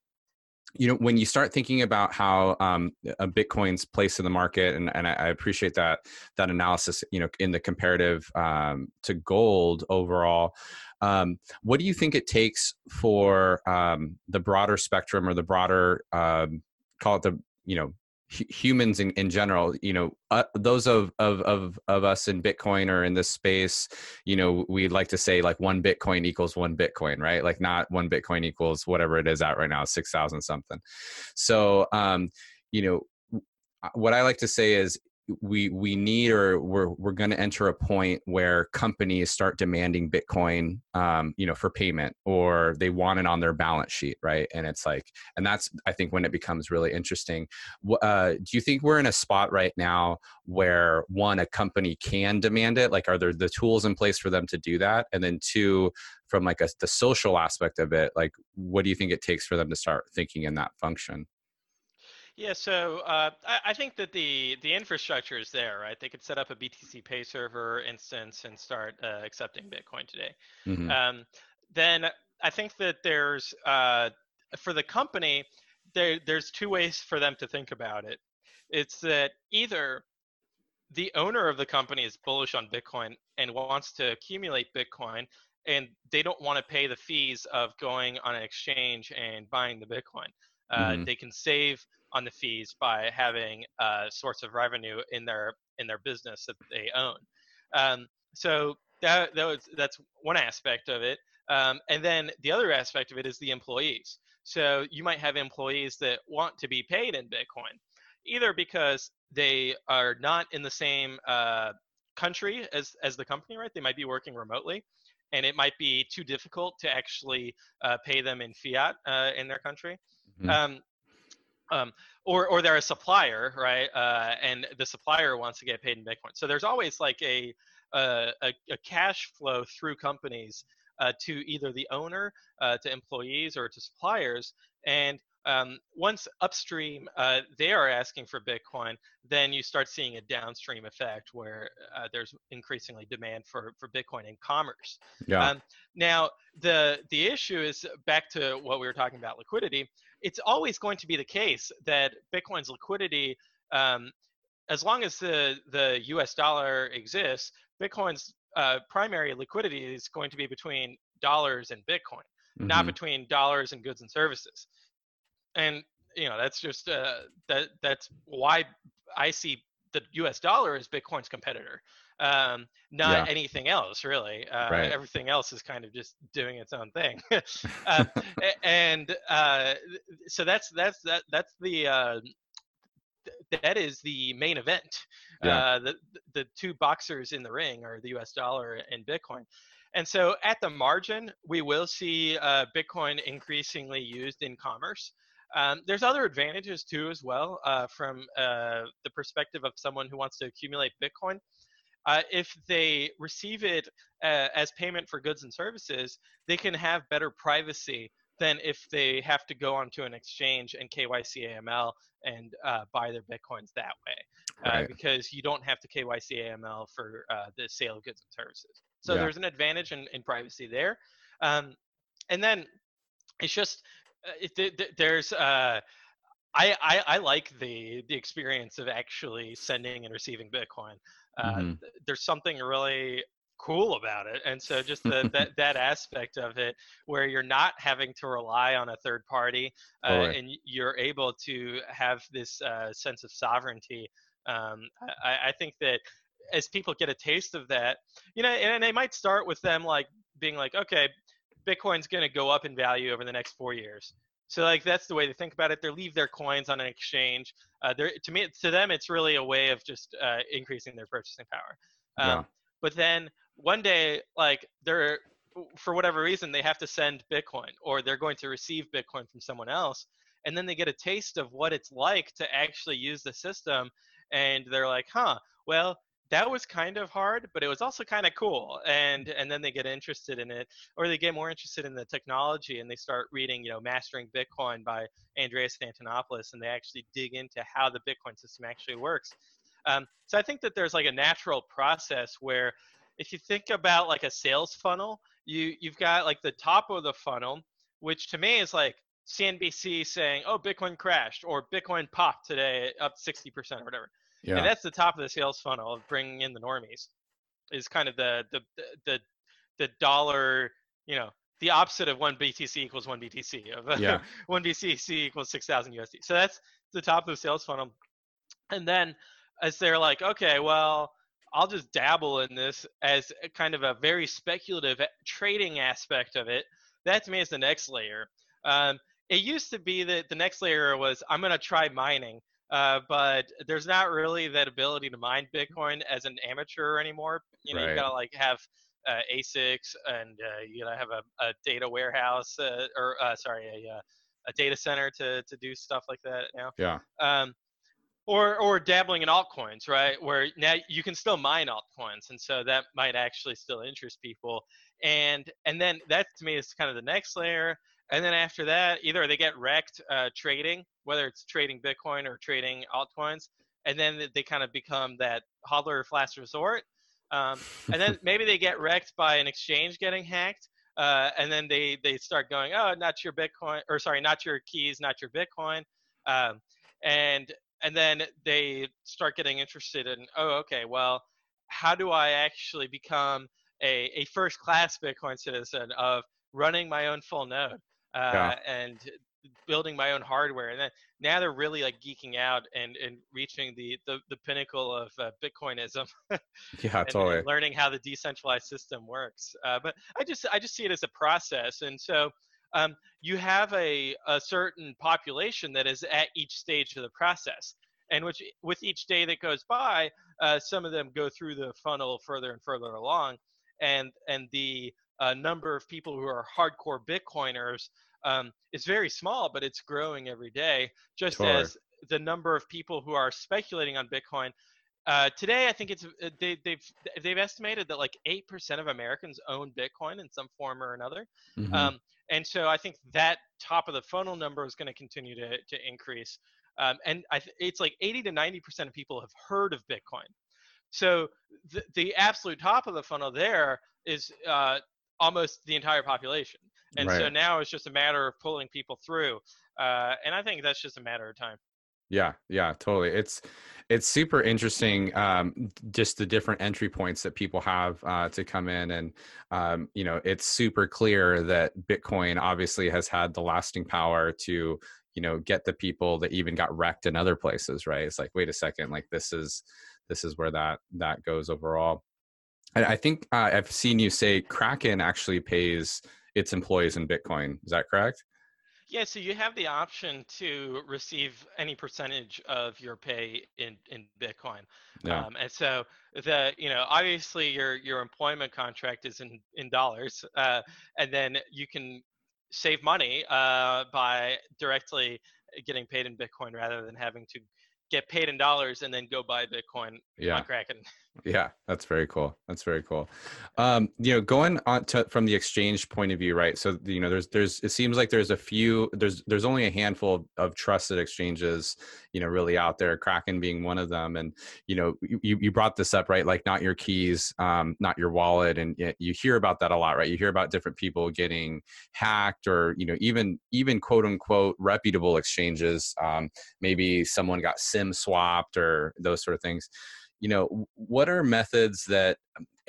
you know when you start thinking about how um, a bitcoin's place in the market and, and I, appreciate that that analysis you know in the comparative um, to gold overall um, what do you think it takes for um, the broader spectrum or the broader um, call it the you know humans in, in general you know uh, those of, of of of us in bitcoin or in this space you know we like to say like one bitcoin equals one bitcoin right? Like not one bitcoin equals whatever it is at right now 6000 something. So um you know what i like to say is we we need or we're we're going to enter a point where companies start demanding bitcoin um you know for payment or they want it on their balance sheet right? And it's like and that's i think when it becomes really interesting. Uh, do you think we're in a spot right now where one a company can demand it? Like are there the tools in place for them to do that? And then two from like a, the social aspect of it like what do you think it takes for them to start thinking in that function Yeah, so uh, I, I think that the the infrastructure is there, right? They could set up a BTC Pay server instance and start uh, accepting Bitcoin today. Mhm. Um, then I think that there's uh, for the company there there's two ways for them to think about it. It's that either the owner of the company is bullish on Bitcoin and wants to accumulate Bitcoin, and they don't want to pay the fees of going on an exchange and buying the Bitcoin. Uh, Mhm. They can save on the fees by having a source of revenue in their in their business that they own. Um, so that, that was, that's one aspect of it. Um, and then the other aspect of it is the employees. So you might have employees that want to be paid in Bitcoin, either because they are not in the same uh, country as as the company, right? They might be working remotely, and it might be too difficult to actually uh, pay them in fiat uh, in their country. Mhm. Um, um, or or they're a supplier, right? Uh, and the supplier wants to get paid in Bitcoin. So there's always like a a, a, cash flow through companies uh, to either the owner, uh, to employees, or to suppliers. And um, once upstream uh, they are asking for Bitcoin, then you start seeing a downstream effect where uh, there's increasingly demand for for Bitcoin in commerce. yeah Um, now, the the issue is back to what we were talking about liquidity. It's always going to be the case that Bitcoin's liquidity, um, as long as the the U.S. dollar exists, Bitcoin's uh, primary liquidity is going to be between dollars and Bitcoin. not Mhm. between dollars and goods and services. And you know that's just uh, that that's why I see the U.S. dollar as Bitcoin's competitor, um, not Yeah. anything else really. Uh, Right. Everything else is kind of just doing its own thing. *laughs* *laughs* uh, and uh, so that's that's that that's the uh, th- that is the main event. Yeah. Uh, the the two boxers in the ring are the U.S. dollar and Bitcoin. And so at the margin, we will see uh, Bitcoin increasingly used in commerce. Um, there's other advantages too, as well, uh, from uh, the perspective of someone who wants to accumulate Bitcoin. Uh, if they receive it uh, as payment for goods and services, they can have better privacy than if they have to go onto an exchange and KYC AML and uh, buy their Bitcoins that way. Uh, Right. because you don't have to KYC AML for uh, the sale of goods and services. So Yeah. there's an advantage in, in privacy there. Um, and then it's just uh, it, th- th- there's uh, I, I I like the the experience of actually sending and receiving Bitcoin. Uh, Mhm. th- There's something really cool about it, and so just the, *laughs* that that aspect of it, where you're not having to rely on a third party, uh, and you're able to have this uh, sense of sovereignty. Um, I, I think that as people get a taste of that, you know, and they might start with them like being like, okay, Bitcoin's going to go up in value over the next four years. So like that's the way to think about it. They leave their coins on an exchange. Uh, to me, to them, it's really a way of just uh, increasing their purchasing power. Um, Yeah. But then one day, like they're for whatever reason, they have to send Bitcoin or they're going to receive Bitcoin from someone else, and then they get a taste of what it's like to actually use the system, and they're like, huh, well, that was kind of hard, but it was also kind of cool. And and then they get interested in it, or they get more interested in the technology, and they start reading, you know, Mastering Bitcoin by Andreas Antonopoulos, and they actually dig into how the Bitcoin system actually works. Um, so I think that there's like a natural process where, if you think about like a sales funnel, you you've got like the top of the funnel, which to me is like CNBC saying, "Oh, Bitcoin crashed," or "Bitcoin popped today, up 60% or whatever." Yeah. and that's the top of the sales funnel of bringing in the normies is kind of the the the the dollar you know the opposite of one btc equals one btc of *laughs* Yeah. one btc equals 6000 usd so that's the top of the sales funnel. And then as they're like okay well i'll just dabble in this as kind of a very speculative trading aspect of it. That to me is the next layer. Um, it used to be that the next layer was i'm going to try mining uh, but there's not really that ability to mine Bitcoin as an amateur anymore. You know, Right. you gotta like have uh, ASICs and uh, you gotta have a, a data warehouse uh, or uh, sorry, a, a data center to to do stuff like that now. yeah. Um, or or dabbling in altcoins, right? Where now you can still mine altcoins, and so that might actually still interest people. And and then that to me is kind of the next layer. And then after that, either they get wrecked uh, trading, whether it's trading Bitcoin or trading altcoins, and then they kind of become that hodler of last resort. Um, and then *laughs* maybe they get wrecked by an exchange getting hacked, uh, and then they they start going, oh, not your Bitcoin, or sorry, not your keys, not your Bitcoin, um, and and then they start getting interested in, oh, okay, well, how do I actually become a, a first class Bitcoin citizen of running my own full node uh, Yeah. and building my own hardware? And then now they're really like geeking out and, and reaching the, the, the pinnacle of uh, Bitcoinism *laughs* Yeah. and, Totally. and learning how the decentralized system works. Uh, but I just I just see it as a process, and so um, you have a, a certain population that is at each stage of the process, and which with each day that goes by, uh, some of them go through the funnel further and further along, and and the uh, number of people who are hardcore Bitcoiners um, is very small, but it's growing every day. Just Totally. as the number of people who are speculating on Bitcoin uh, today, I think it's uh, they, they've they've estimated that like eight percent of Americans own Bitcoin in some form or another, Mhm. um, and so I think that top of the funnel number is going to continue to to increase. Um, and I th- it's like eighty to ninety percent of people have heard of Bitcoin. So the the absolute top of the funnel there is uh, almost the entire population, and so now it's just a matter of pulling people through. Uh, and I think that's just a matter of time. Yeah, yeah, totally. It's it's super interesting, um, just the different entry points that people have uh, to come in, and um, you know, it's super clear that Bitcoin obviously has had the lasting power to you know get the people that even got wrecked in other places, right? It's like, wait a second, like this is this is where that that goes overall. I, I think uh, I've seen you say Kraken actually pays its employees in Bitcoin. Is that correct? Yeah, so you have the option to receive any percentage of your pay in, in Bitcoin. Yeah. Um, and so the you know obviously your your employment contract is in in dollars, uh, and then you can save money uh, by directly getting paid in Bitcoin rather than having to get paid in dollars and then go buy Bitcoin yeah. on Kraken. Yeah, that's very cool. That's very cool. Um, you know, going on to from the exchange point of view, right? So you know, there's there's it seems like there's a few there's there's only a handful of, of trusted exchanges, you know, really out there. Kraken being one of them, and you know, you you brought this up, right? Like not your keys, um, not your wallet, and you hear about that a lot, right? You hear about different people getting hacked, or you know, even even quote unquote reputable exchanges. Um, maybe someone got SIM swapped or those sort of things you know what are methods that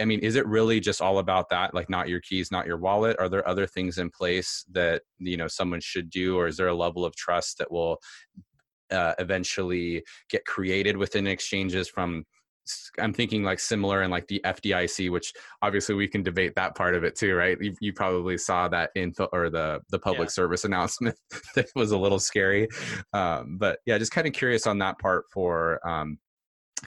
i mean is it really just all about that like not your keys not your wallet are there other things in place that you know someone should do or is there a level of trust that will uh, eventually get created within exchanges from I'm thinking like similar in like the FDIC, which obviously we can debate that part of it too, right? You, you probably saw that info or the the public yeah. service *laughs* announcement that was a little scary, um, but yeah, just kind of curious on that part for um,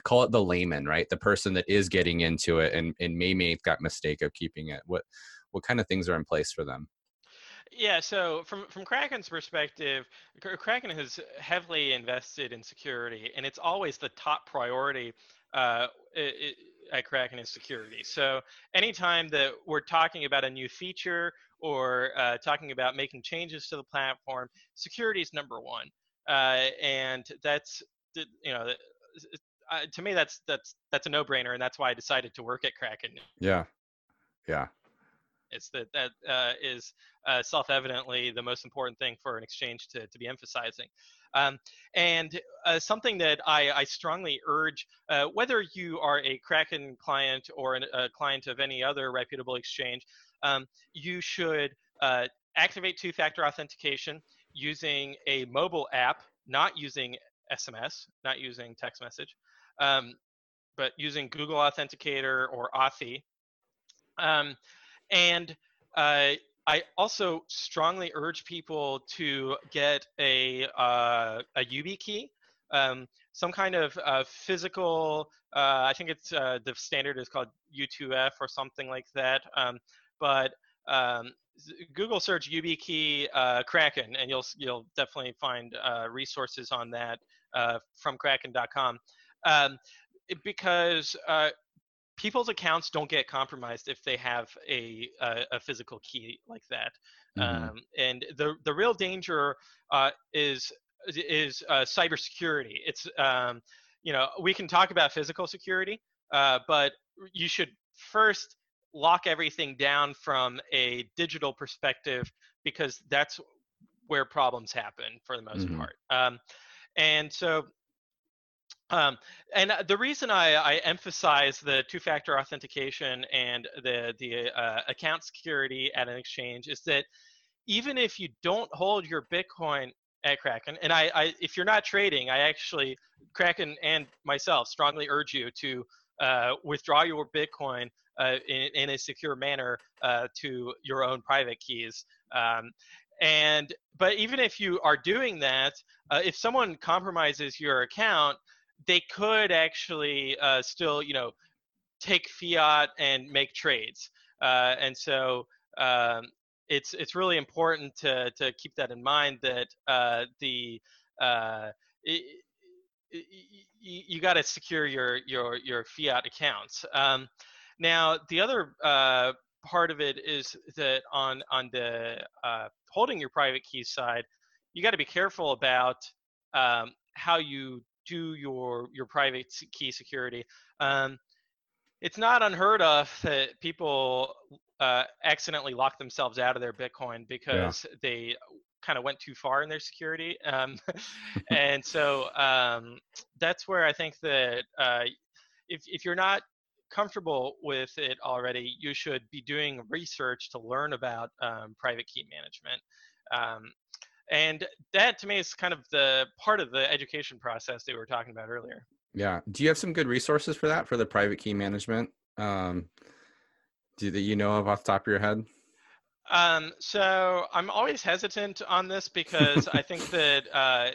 call it the layman, right? The person that is getting into it and, and may make that mistake of keeping it. What what kind of things are in place for them? Yeah, so from from Kraken's perspective, Kraken has heavily invested in security, and it's always the top priority uh, at Kraken is security. So anytime that we're talking about a new feature or uh, talking about making changes to the platform, security is number one, uh, and that's you know uh, to me that's that's that's a no-brainer and that's why i decided to work at kraken. Yeah. Yeah. It's that that uh, is uh, self-evidently the most important thing for an exchange to, to be emphasizing. Um, and uh, something that I, I strongly urge uh, whether you are a kraken client or an, a client of any other reputable exchange um, you should uh, activate two-factor authentication using a mobile app not using sms not using text message um, but using Google Authenticator or Authy. Um, and uh, I also strongly urge people to get a, uh, a YubiKey, um, some kind of uh, physical, uh, I think it's uh, the standard is called U2F or something like that. Um, but um, Google search YubiKey uh, Kraken, and you'll you'll definitely find resources on that from Kraken.com um, because uh, people's accounts don't get compromised if they have a a, a physical key like that. Mm-hmm. Um, and the the real danger uh, is is uh, cybersecurity. It's um, you know we can talk about physical security, uh, but you should first lock everything down from a digital perspective because that's where problems happen for the most mm-hmm. part. Um, and so um, and uh, the reason I, I, emphasize the two-factor authentication and the the uh, account security at an exchange is that even if you don't hold your Bitcoin at Kraken, and I, I if you're not trading, I actually Kraken and myself strongly urge you to uh, withdraw your Bitcoin uh, in, in, a secure manner uh, to your own private keys. Um, and but even if you are doing that, uh, if someone compromises your account, they could actually uh, still, you know, take fiat and make trades. Uh, and so um, it's it's really important to to keep that in mind that uh, the uh, you got to secure your your your fiat accounts. Um, now the other uh, part of it is that on on the uh, holding your private key side, you got to be careful about um, how you do your your private key security. Um, it's not unheard of that people uh, accidentally lock themselves out of their Bitcoin because yeah. they kind of went too far in their security. Um, *laughs* and so um, that's where I think that uh, if, if you're not comfortable with it already, you should be doing research to learn about um, private key management. And that to me is kind of the part of the education process that we were talking about earlier. Yeah. Do you have some good resources for that for the private key management? Um, do that you know of off the top of your head? Um, so I'm always hesitant on this because I think *laughs* that uh,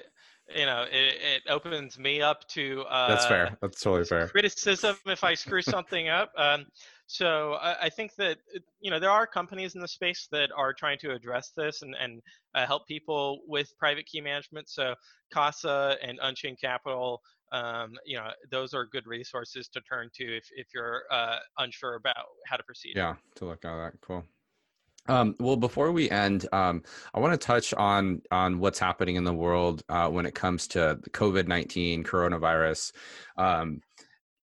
you know it, it, opens me up to uh, that's fair. That's totally fair. Criticism if I screw something up. Um, so I, I, think that you know there are companies in the space that are trying to address this and and uh, help people with private key management. So Casa and Unchained Capital. Um, you know, those are good resources to turn to if, if you're uh, unsure about how to proceed. Yeah, to look at that. Cool. Um, well, before we end, um, I want to touch on on what's happening in the world uh, when it comes to COVID nineteen coronavirus. Um,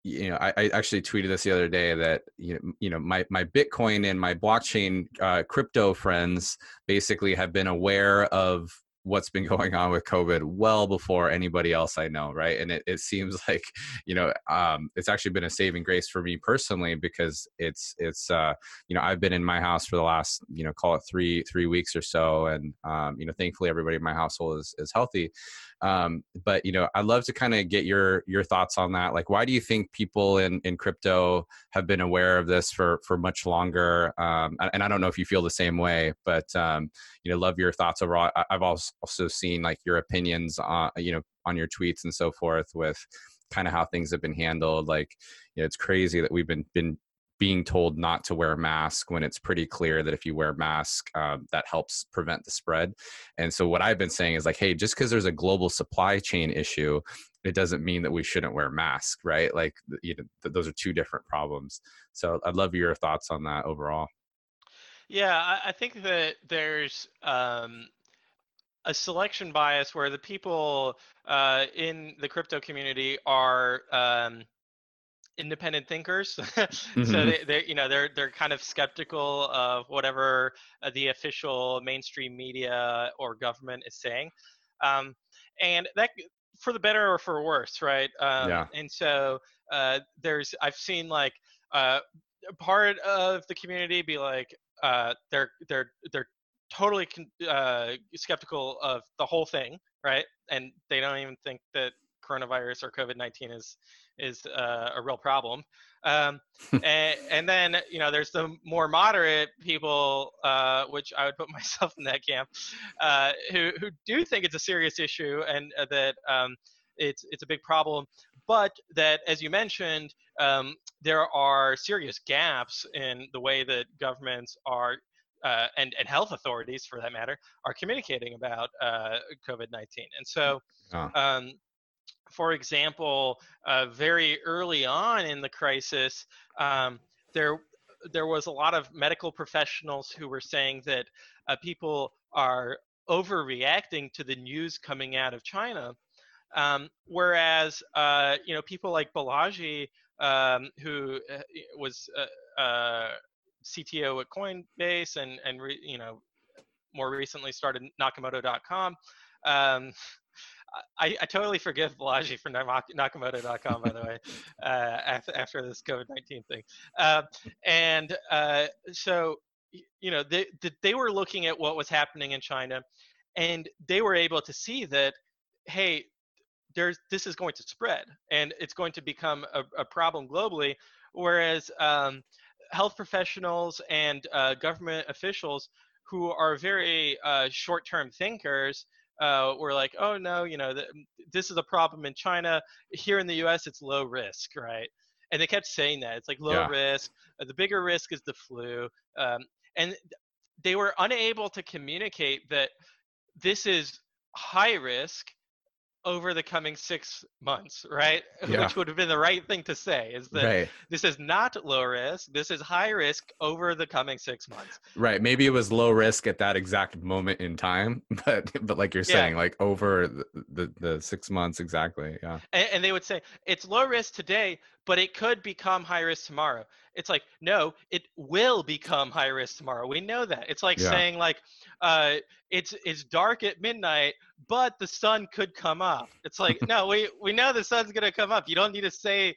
you know, I, I, actually tweeted this the other day that you know, you know, my my Bitcoin and my blockchain uh, crypto friends basically have been aware of what's been *laughs* going on with COVID well before anybody else I know, right? And it, it seems *laughs* like, you know, um, it's actually been a saving grace for me personally because it's it's uh, you know I've been in my house for the last you know call it three three weeks or so, and um, you know thankfully everybody in my household is is healthy. Um, but you know, I'd love to kind of get your your thoughts on that. Like, why do you think people in in crypto have been aware of this for for much longer? Um, and I don't know if you feel the same way, but um, you know, love your thoughts overall. I've also seen like your opinions on you know on your tweets and so forth with kind of how things have been handled. Like, you know, it's crazy that we've been been being told not to wear a mask when it's pretty clear that if you wear a mask um, that helps prevent the spread. And so what i've been saying is like hey just because there's a global supply chain issue it doesn't mean that we shouldn't wear masks right? Like you know th- those are two different problems. So i'd love your thoughts on that overall. Yeah i, I think that there's um, a selection bias where the people uh, in the crypto community are um, independent thinkers *laughs* mm-hmm. so they, they you know they're they're kind of skeptical of whatever uh, the official mainstream media or government is saying um, and that for the better or for worse right um, yeah. and so uh, there's i've seen like uh, part of the community be like uh, they're they're they're totally uh, skeptical of the whole thing right and they don't even think that coronavirus or COVID-19 is is uh, a real problem. Um, *laughs* and, and, then you know there's the more moderate people, uh, which I would put *laughs* myself in that camp, uh, who who do think it's a serious issue and uh, that um, it's it's a big problem, but that as you mentioned, um, there are serious gaps in the way that governments are uh, and, and health authorities, for that matter, are communicating about uh, COVID 19. And so, oh. For example, uh, very early on in the crisis, um, there there was a lot of medical professionals who were saying that uh, people are overreacting to the news coming out of China, um, whereas uh, you know people like Balaji, um, who uh, was uh, uh, CTO at Coinbase and and re, you know more recently started Nakamoto.com. I, I totally forgive Balaji for Nakamoto.com, by the way, uh, after, after this COVID 19 thing. Uh, and uh, so, you know, they, they were looking at what was happening in China, and they were able to see that, hey, there's this is going to spread and it's going to become a, a problem globally. Whereas um, health professionals and uh, government officials who are very uh, short term thinkers uh, were like, oh no, you know, the, this is a problem in China. Here in the U.S., it's low risk, right? And they kept saying that it's like low yeah. risk. Uh, the bigger risk is the flu, um, and they were unable to communicate that this is high risk over the coming six months, right? *laughs* Yeah. Which would have been the right thing to say is that right this is not low risk, this is high risk over the coming six months. right maybe it was low risk at that exact moment in time *laughs* but but like you're Yeah. saying like over the, the the six months exactly yeah And, and they would say it's low risk today, but it could become high risk tomorrow. It's like, no, it will become high risk tomorrow. We know that. It's like Yeah. saying like, uh, it's it's dark at midnight, but the sun could come up. It's like, *laughs* no, we we know the sun's gonna come up. You don't need to say,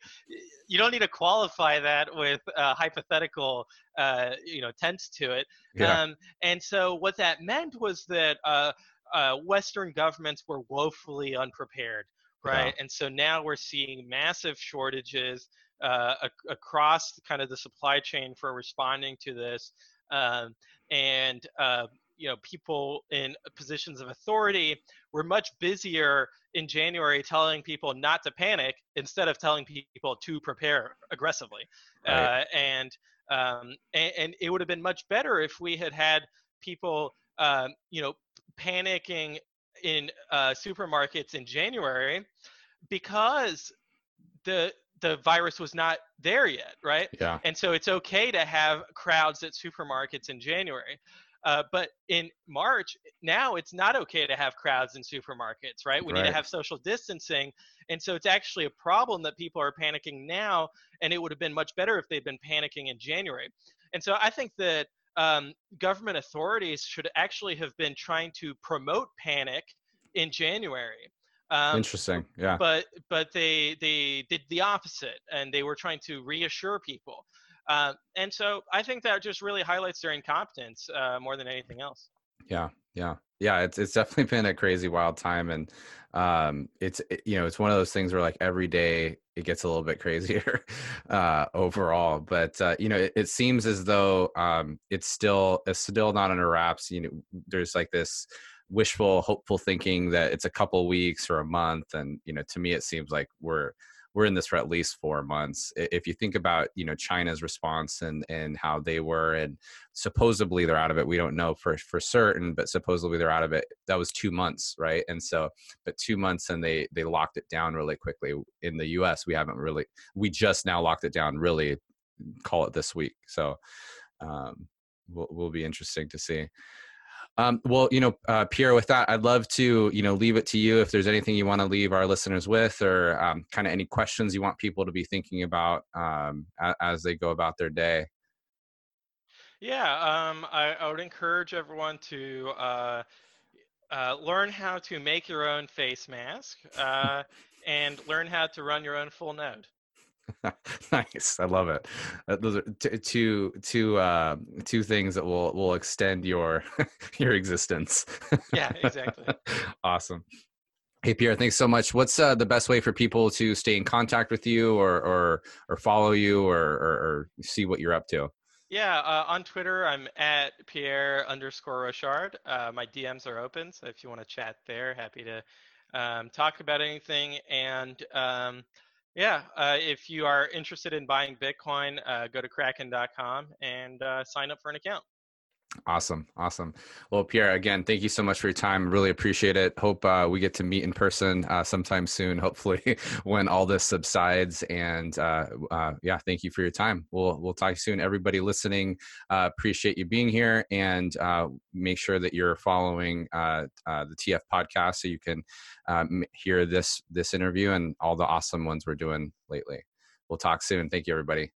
you don't need to qualify that with uh, hypothetical, uh, you know, tense to it. yeah Um, and so what that meant was that uh, uh, Western governments were woefully unprepared, right? And so now we're seeing massive shortages uh, ac- across kind of the supply chain for responding to this. Um, and uh, you know, people in positions of authority were much busier in January telling people not to panic instead of telling people to prepare aggressively. Right. Uh, and um, and, and it would have been much better if we had had people, um, you know, panicking in uh, supermarkets in January because the the virus was not there yet, right? yeah And so it's okay to have crowds at supermarkets in January. Uh, but in March, now it's not okay to have crowds in supermarkets, right? We need to have social distancing. And so it's actually a problem that people are panicking now. And it would have been much better if they'd been panicking in January. And so I think that um, government authorities should actually have been trying to promote panic in January. Um, interesting yeah but but they they did the opposite and they were trying to reassure people uh, and so i think that just really highlights their incompetence uh, more than anything else Yeah, yeah, yeah. It's it's definitely *laughs* been a crazy wild time, and um, it's it, you know it's one of those things where like every day it gets a little bit *laughs* crazier uh, overall. But uh, you know, it, it seems as though um, it's still it's still not under wraps. You know, there's like this wishful, hopeful thinking that it's a couple weeks or a month, and you know, to me, it seems like we're we're in this for at least four months. If you think about you know China's response and and how they were and supposedly they're out of it we don't know for for certain but supposedly they're out of it that was two months right? And so but two months and they they locked it down really quickly. In the us we haven't really we just now locked it down really call it this week. So um will, will be interesting to see um, well, you know, uh, Pierre, with that, I'd love to, you know, leave it to you if there's anything you want to leave our listeners with or um, kind of any questions you want people to be thinking about um, as they go about their day. yeah um, I, I would encourage everyone to uh, uh, learn how to make your own face mask uh, and learn how to run your own full node *laughs* nice, I love it. Uh, those are t- two two uh, two things that will will extend your *laughs* your existence. yeah exactly *laughs* awesome. Hey Pierre, thanks so much. What's uh, the best way for people to stay in contact with you, or or or follow you, or or, or see what you're up to? Yeah, uh, on Twitter, I'm at Pierre underscore Rochard. Uh, my DMs are open, so if you want to chat there, happy to um, talk about anything. And um, yeah, uh, if you are interested in buying Bitcoin, uh, go to kraken.com and uh, sign up for an account. Awesome, awesome. Well, Pierre, again, thank you so much for your time. Really appreciate it. Hope uh, we get to meet in person uh, sometime soon. *laughs* Hopefully, when all this subsides. And uh, uh, yeah, thank you for your time. We'll we'll talk soon. Everybody listening, uh, appreciate you being here, and uh, make sure that you're following the TF podcast so you can um, hear this this interview and all the awesome ones we're doing lately. We'll talk soon. Thank you, everybody.